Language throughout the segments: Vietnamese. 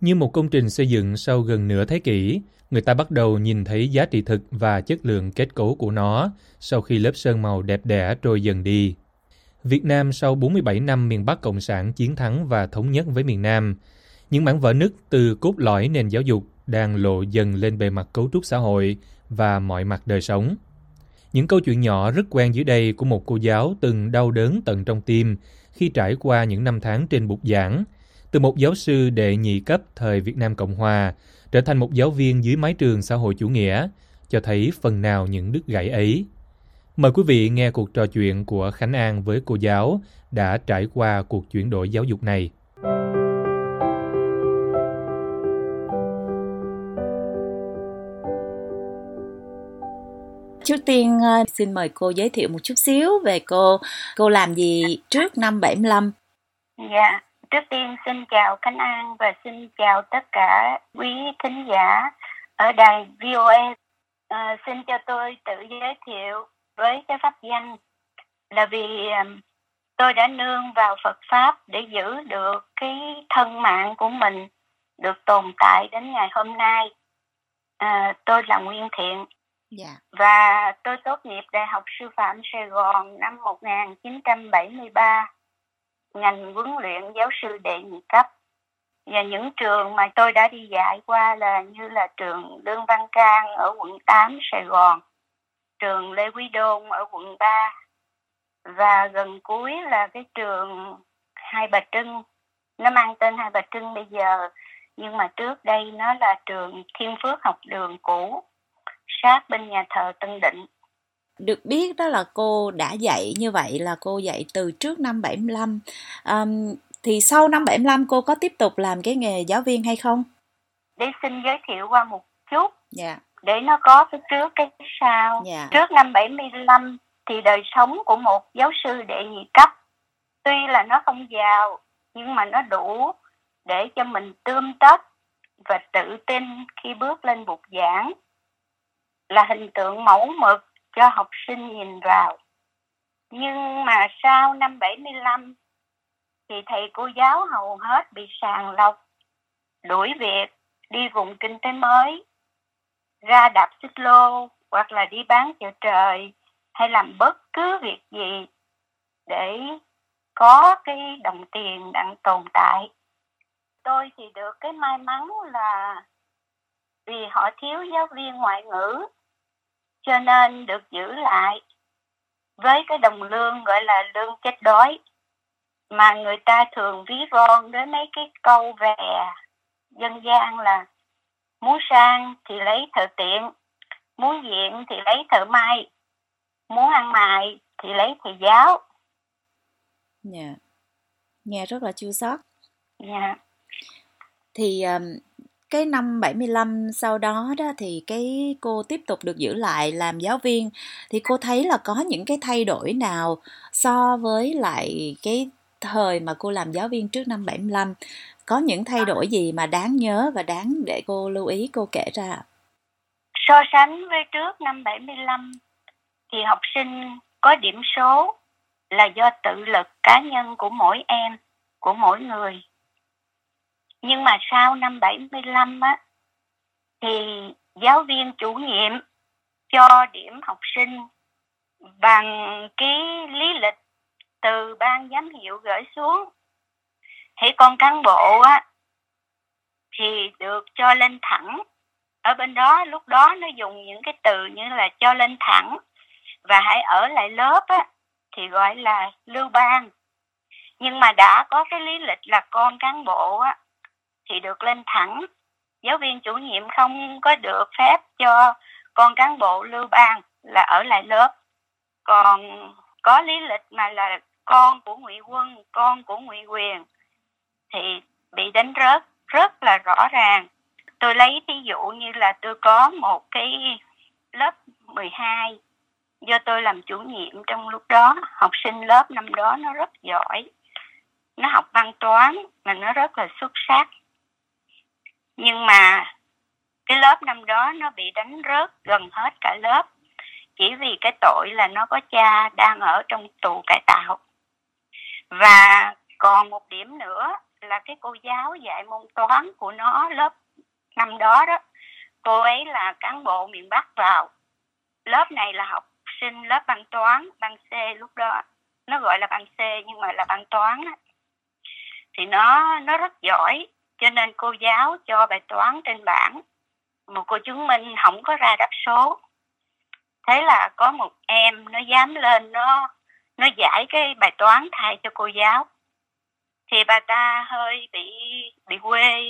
Như một công trình xây dựng sau gần nửa thế kỷ, người ta bắt đầu nhìn thấy giá trị thực và chất lượng kết cấu của nó sau khi lớp sơn màu đẹp đẽ trôi dần đi. Việt Nam sau 47 năm miền Bắc Cộng sản chiến thắng và thống nhất với miền Nam, những mảng vỡ nứt từ cốt lõi nền giáo dục đang lộ dần lên bề mặt cấu trúc xã hội và mọi mặt đời sống. Những câu chuyện nhỏ rất quen dưới đây của một cô giáo từng đau đớn tận trong tim khi trải qua những năm tháng trên bục giảng, từ một giáo sư đệ nhị cấp thời Việt Nam Cộng Hòa trở thành một giáo viên dưới mái trường xã hội chủ nghĩa, cho thấy phần nào những đứt gãy ấy. Mời quý vị nghe cuộc trò chuyện của Khánh An với cô giáo đã trải qua cuộc chuyển đổi giáo dục này. Trước tiên ờ, xin mời cô giới thiệu một chút xíu về cô. Cô làm gì trước năm 75? Dạ, trước tiên xin chào Khánh An và xin chào tất cả quý thính giả ở đài VOA. À, xin cho tôi tự giới thiệu với cái pháp danh là vì um, tôi đã nương vào Phật pháp để giữ được cái thân mạng của mình được tồn tại đến ngày hôm nay. À, tôi là Nguyên Thiện. Yeah. Dạ. Và tôi tốt nghiệp Đại học Sư phạm Sài Gòn năm 1973, ngành huấn luyện giáo sư đệ nhị cấp. Và những trường mà tôi đã đi dạy qua là như là trường Lương Văn Can ở quận 8 Sài Gòn, trường Lê Quý Đôn ở quận 3 và gần cuối là cái trường Hai Bà Trưng nó mang tên Hai Bà Trưng bây giờ nhưng mà trước đây nó là trường Thiên Phước học đường cũ sát bên nhà thờ Tân Định được biết đó là cô đã dạy như vậy là cô dạy từ trước năm 75 um, thì sau năm 75 cô có tiếp tục làm cái nghề giáo viên hay không? Để xin giới thiệu qua một chút. Dạ. Yeah để nó có cái trước cái sau yeah. Dạ. trước năm 75 thì đời sống của một giáo sư đệ nhị cấp tuy là nó không giàu nhưng mà nó đủ để cho mình tươm tất và tự tin khi bước lên bục giảng là hình tượng mẫu mực cho học sinh nhìn vào. Nhưng mà sau năm 75 thì thầy cô giáo hầu hết bị sàng lọc, đuổi việc, đi vùng kinh tế mới ra đạp xích lô hoặc là đi bán chợ trời hay làm bất cứ việc gì để có cái đồng tiền đang tồn tại tôi thì được cái may mắn là vì họ thiếu giáo viên ngoại ngữ cho nên được giữ lại với cái đồng lương gọi là lương chết đói mà người ta thường ví von đến mấy cái câu về dân gian là muốn sang thì lấy thợ tiện muốn diện thì lấy thợ may muốn ăn mài thì lấy thầy giáo dạ yeah. nghe rất là chua xót dạ yeah. thì um, cái năm 75 sau đó đó thì cái cô tiếp tục được giữ lại làm giáo viên. Thì cô thấy là có những cái thay đổi nào so với lại cái thời mà cô làm giáo viên trước năm 75 có những thay đổi gì mà đáng nhớ và đáng để cô lưu ý, cô kể ra so sánh với trước năm 75 thì học sinh có điểm số là do tự lực cá nhân của mỗi em, của mỗi người nhưng mà sau năm 75 á, thì giáo viên chủ nhiệm cho điểm học sinh bằng cái lý lịch từ ban giám hiệu gửi xuống. Thấy con cán bộ á, thì được cho lên thẳng. Ở bên đó, lúc đó nó dùng những cái từ như là cho lên thẳng và hãy ở lại lớp á, thì gọi là lưu ban nhưng mà đã có cái lý lịch là con cán bộ á thì được lên thẳng. Giáo viên chủ nhiệm không có được phép cho con cán bộ lưu ban là ở lại lớp. Còn có lý lịch mà là con của ngụy quân, con của ngụy quyền thì bị đánh rớt, rất là rõ ràng. Tôi lấy ví dụ như là tôi có một cái lớp 12 do tôi làm chủ nhiệm trong lúc đó. Học sinh lớp năm đó nó rất giỏi, nó học văn toán mà nó rất là xuất sắc nhưng mà cái lớp năm đó nó bị đánh rớt gần hết cả lớp. Chỉ vì cái tội là nó có cha đang ở trong tù cải tạo. Và còn một điểm nữa là cái cô giáo dạy môn toán của nó lớp năm đó đó, cô ấy là cán bộ miền Bắc vào. Lớp này là học sinh lớp văn toán văn C lúc đó. Nó gọi là văn C nhưng mà là văn toán đó. thì nó nó rất giỏi cho nên cô giáo cho bài toán trên bảng một cô chứng minh không có ra đáp số. Thế là có một em nó dám lên nó nó giải cái bài toán thay cho cô giáo. Thì bà ta hơi bị bị quê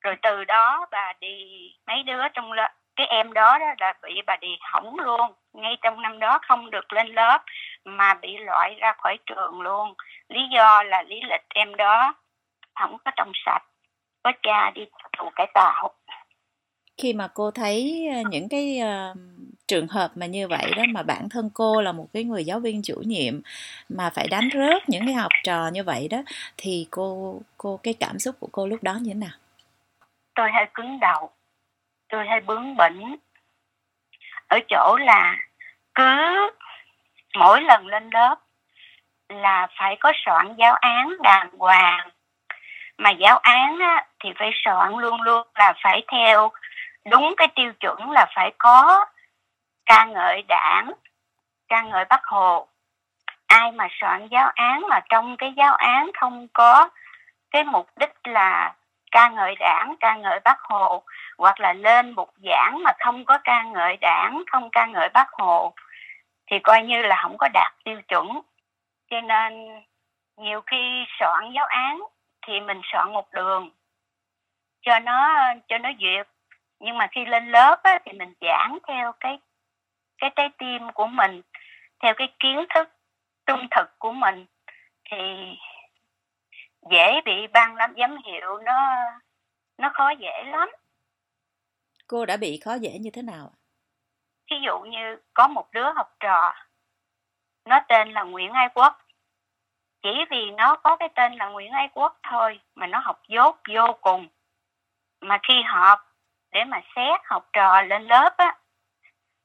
rồi từ đó bà đi mấy đứa trong lớp cái em đó, đó là bị bà đi hỏng luôn. Ngay trong năm đó không được lên lớp mà bị loại ra khỏi trường luôn. Lý do là lý lịch em đó không có trong sạch có cha đi tù cải tạo. Khi mà cô thấy ờ, những cái uh, trường hợp mà như vậy đó mà bản thân cô là một cái người giáo viên chủ nhiệm mà phải đánh rớt những cái học trò như vậy đó thì cô cô cái cảm xúc của cô lúc đó như thế nào? Tôi hơi cứng đầu tôi hơi bướng bỉnh. Ở chỗ là cứ mỗi lần lên lớp là phải có soạn giáo án đàng hoàng mà giáo án á, thì phải soạn luôn luôn là phải theo đúng cái tiêu chuẩn là phải có ca ngợi đảng ca ngợi bác hồ. Ai mà soạn giáo án mà trong cái giáo án không có cái mục đích là ca ngợi đảng ca ngợi bác hồ hoặc là lên một giảng mà không có ca ngợi đảng không ca ngợi bác hồ thì coi như là không có đạt tiêu chuẩn. Cho nên nhiều khi soạn giáo án thì mình soạn một đường. Cho nó cho nó duyệt. Nhưng mà khi lên lớp á, thì mình giảng theo cái cái trái tim của mình theo cái kiến thức trung thực của mình. Thì dễ bị ban làm giám hiệu nó nó khó dễ lắm. Cô đã bị khó dễ như thế nào ví dụ như có một đứa học trò nó tên là Nguyễn Ái Quốc chỉ vì nó có cái tên là Nguyễn Ái Quốc thôi mà nó học dốt vô cùng. Mà khi họp, để mà xét học trò lên lớp á,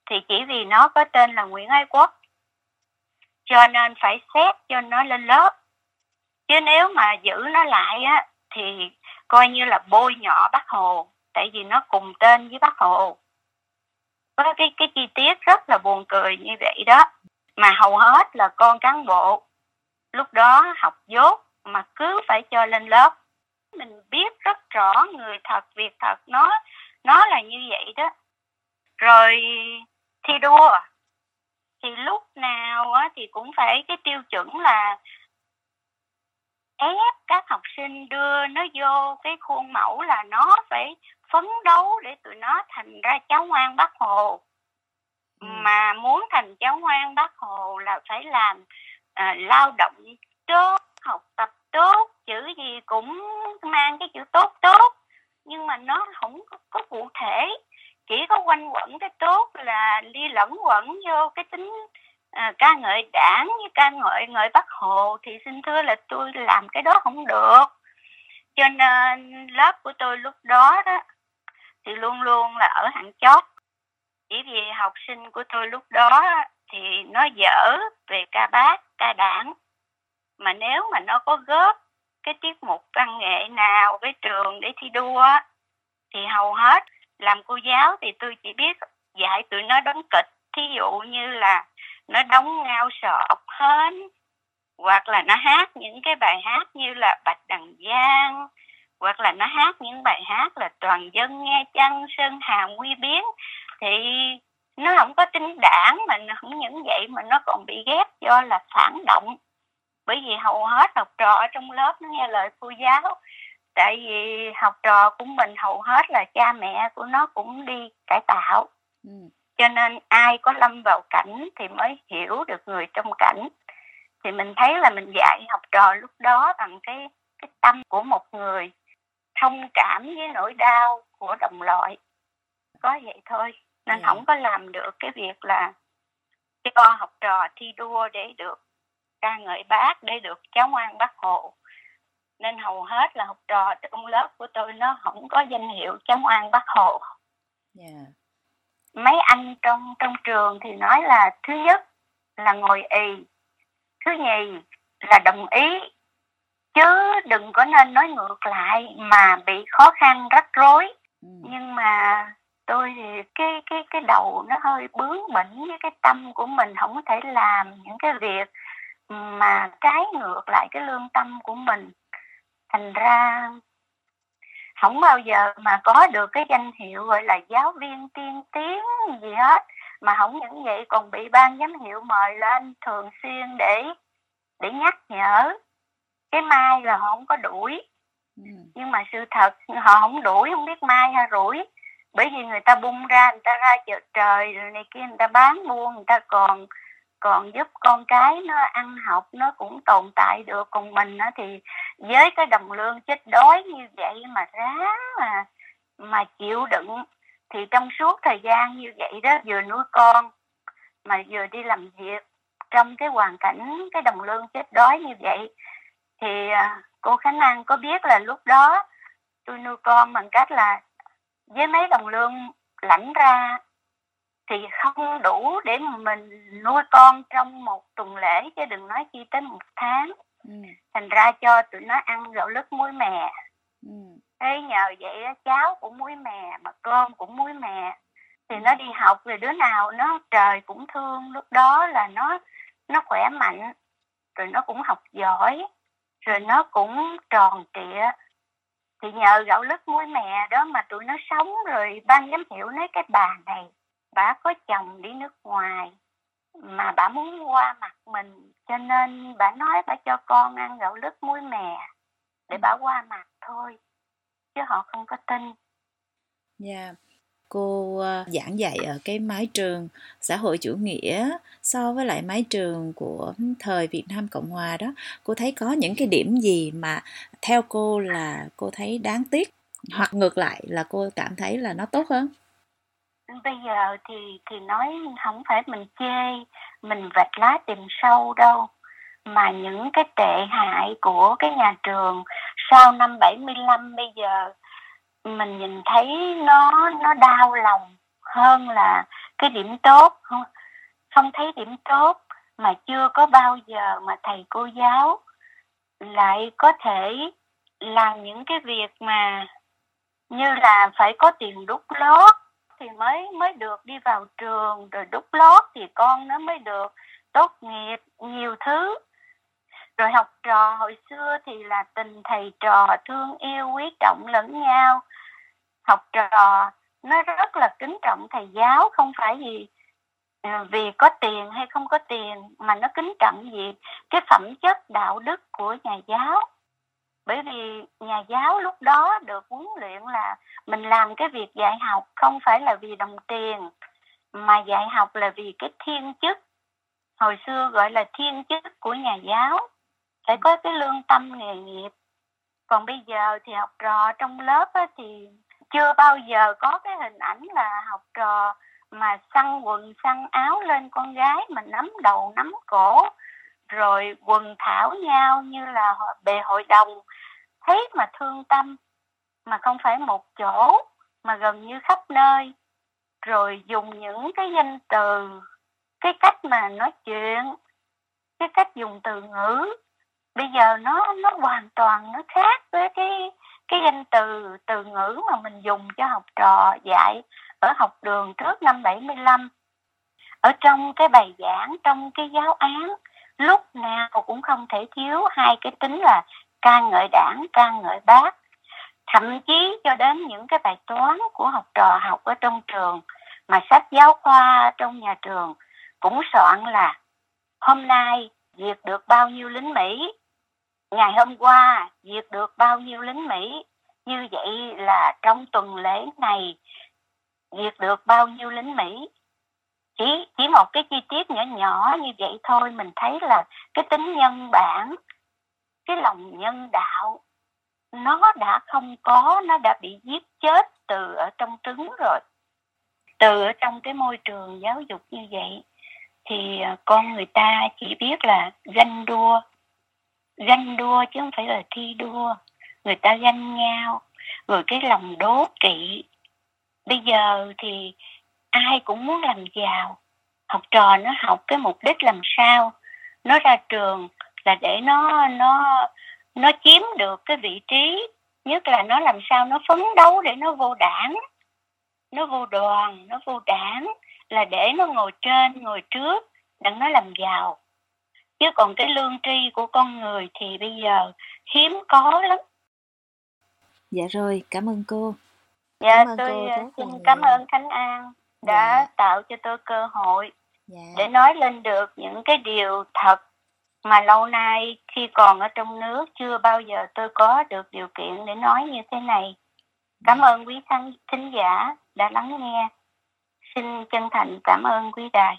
thì chỉ vì nó có tên là Nguyễn Ái Quốc. Cho nên phải xét cho nó lên lớp. Chứ nếu mà giữ nó lại á, thì coi như là bôi nhọ bác hồ, tại vì nó cùng tên với bác hồ. Có cái cái chi tiết rất là buồn cười như vậy đó. Mà hầu hết là con cán bộ lúc đó học dốt mà cứ phải cho lên lớp. Mình biết rất rõ người thật việc thật nó nó là như vậy đó. Rồi thi đua. Thì lúc nào á, thì cũng phải cái tiêu chuẩn là ép các học sinh đưa nó vô cái khuôn mẫu là nó phải phấn đấu để tụi nó thành ra cháu ngoan bác hồ. Ừ. mà muốn thành cháu ngoan bác hồ là phải làm à, lao động tốt học tập tốt chữ gì cũng mang cái chữ tốt tốt. Nhưng mà nó không có, có cụ thể. Chỉ có quanh quẩn cái tốt là đi lẫn quẩn vô cái tính à, ca ngợi đảng như ca ngợi ngợi bác hồ. Thì xin thưa là tôi làm cái đó không được. Cho nên lớp của tôi lúc đó đó thì luôn luôn là ở hạng chót. Chỉ vì học sinh của tôi lúc đó thì nó dở về ca bác ca đảng. Mà nếu mà nó có góp cái tiết mục văn nghệ nào với trường để thi đua thì hầu hết làm cô giáo thì tôi chỉ biết dạy tụi nó đóng kịch. Thí dụ như là nó đóng ngao sọp hến, hoặc là nó hát những cái bài hát như là bạch đằng giang, hoặc là nó hát những bài hát là toàn dân nghe chăng sơn hà nguy biến, thì nó không có tính đảng mà nó không những vậy mà nó còn bị ghét do là phản động. Bởi vì hầu hết học trò ở trong lớp nó nghe lời cô giáo. Tại vì học trò của mình hầu hết là cha mẹ của nó cũng đi cải tạo. Ừ. cho nên ai có lâm vào cảnh thì mới hiểu được người trong cảnh. Thì mình thấy là mình dạy học trò lúc đó bằng cái cái tâm của một người thông cảm với nỗi đau của đồng loại. Có vậy thôi nên yeah. Dạ. không có làm được cái việc là cho học trò thi đua để được ca ngợi bác để được cháu ngoan bác hồ nên hầu hết là học trò trong lớp của tôi nó không có danh hiệu cháu ngoan bác hồ yeah. Dạ. mấy anh trong trong trường thì nói là thứ nhất là ngồi ì thứ nhì là đồng ý chứ đừng có nên nói ngược lại mà bị khó khăn rắc rối ừ. nhưng mà tôi thì cái cái cái đầu nó hơi bướng bỉnh với cái tâm của mình không có thể làm những cái việc mà trái ngược lại cái lương tâm của mình. Thành ra không bao giờ mà có được cái danh hiệu gọi là giáo viên tiên tiến gì hết mà không những vậy còn bị ban giám hiệu mời lên thường xuyên để để nhắc nhở. Cái mai là họ không có đuổi. Ừ. nhưng mà sự thật họ không đuổi không biết mai hay rủi bởi vì người ta bung ra, người ta ra chợ trời rồi này kia, người ta bán buôn, người ta còn còn giúp con cái nó ăn học, nó cũng tồn tại được. Còn mình á thì với cái đồng lương chết đói như vậy mà ráng mà mà chịu đựng, thì trong suốt thời gian như vậy đó, vừa nuôi con mà vừa đi làm việc, trong cái hoàn cảnh, cái đồng lương chết đói như vậy, thì à, cô Khánh An có biết là lúc đó tôi nuôi con bằng cách là với mấy đồng lương lãnh ra thì không đủ để mà mình nuôi con trong một tuần lễ chứ đừng nói chi tới một tháng ừ. thành ra cho tụi nó ăn gạo lứt muối mè ừ. thế nhờ vậy cháu cũng muối mè mà cơm cũng muối mè thì nó đi học rồi đứa nào nó trời cũng thương lúc đó là nó nó khỏe mạnh rồi nó cũng học giỏi rồi nó cũng tròn trịa thì nhờ gạo lứt muối mè đó mà tụi nó sống rồi ban giám hiệu nói cái bà này bà có chồng đi nước ngoài mà bà muốn qua mặt mình cho nên bà nói bà cho con ăn gạo lứt muối mè để bà qua mặt thôi chứ họ không có tin dạ yeah cô ờ, giảng dạy ở cái mái trường xã hội chủ nghĩa so với lại mái trường của thời Việt Nam Cộng Hòa đó. Cô thấy có những cái điểm gì mà theo cô là cô thấy đáng tiếc, hoặc ngược lại là cô cảm thấy là nó tốt hơn? Bây giờ thì thì nói không phải mình chê, mình vạch lá tìm sâu đâu, mà những cái tệ hại của cái nhà trường sau năm 75 bây giờ mình nhìn thấy nó nó đau lòng hơn là cái điểm tốt, không không thấy điểm tốt mà chưa có bao giờ mà thầy cô giáo lại có thể làm những cái việc mà như là phải có tiền đút lót thì mới mới được đi vào trường, rồi đúc lót thì con nó mới được tốt nghiệp, nhiều thứ rồi học trò hồi xưa thì là tình thầy trò thương yêu, quý trọng lẫn nhau. Học trò nó rất là kính trọng thầy giáo, không phải vì ờ, vì có tiền hay không có tiền, mà nó kính trọng gì cái phẩm chất, đạo đức của nhà giáo. Bởi vì nhà giáo lúc đó được huấn luyện là mình làm cái việc dạy học, không phải là vì đồng tiền, mà dạy học là vì cái thiên chức. Hồi xưa gọi là thiên chức của nhà giáo phải có cái lương tâm nghề nghiệp. Còn bây giờ thì học trò trong lớp thì chưa bao giờ có cái hình ảnh là học trò mà săn quần, săn áo lên con gái mà nắm đầu, nắm cổ, rồi quần thảo nhau như là bề hội đồng. Thấy mà thương tâm, mà không phải một chỗ, mà gần như khắp nơi. Rồi dùng những cái danh từ, cái cách mà nói chuyện, cái cách dùng từ ngữ bây giờ nó nó hoàn toàn nó khác với cái cái danh từ từ ngữ mà mình dùng cho học trò dạy ở học đường trước năm 75 ở trong cái bài giảng, trong cái giáo án, lúc nào cũng không thể thiếu hai cái tính là ca ngợi đảng, ca ngợi bác. Thậm chí cho đến những cái bài toán của học trò học ở trong trường mà sách giáo khoa trong nhà trường cũng soạn là hôm nay diệt được bao nhiêu lính Mỹ? Ngày hôm qua, diệt được bao nhiêu lính Mỹ? Như vậy là trong tuần lễ này, diệt được bao nhiêu lính Mỹ? Chỉ chỉ một cái chi tiết nhỏ nhỏ như vậy thôi, mình thấy là cái tính nhân bản, cái lòng nhân đạo, nó đã không có, nó đã bị giết chết từ ở trong trứng rồi, từ ở trong cái môi trường giáo dục như vậy. Thì à, con người ta chỉ biết là ganh đua ganh đua chứ không phải là thi đua. Người ta ganh nhau, rồi cái lòng đố kỵ. Bây giờ thì ai cũng muốn làm giàu. Học trò nó học cái mục đích làm sao. Nó ra trường là để nó nó nó chiếm được cái vị trí. Nhất là nó làm sao nó phấn đấu để nó vô đảng. Nó vô đoàn, nó vô đảng là để nó ngồi trên, ngồi trước, đặng nó làm giàu chứ còn cái lương tri của con người thì bây giờ hiếm có lắm dạ rồi cảm ơn cô dạ cảm ơn tôi cô ờ, xin cảm ơn khánh an đã dạ. tạo cho tôi cơ hội dạ. để nói lên được những cái điều thật mà lâu nay khi còn ở trong nước chưa bao giờ tôi có được điều kiện để nói như thế này cảm dạ. ơn quý khán thính giả đã lắng nghe xin chân thành cảm ơn quý đài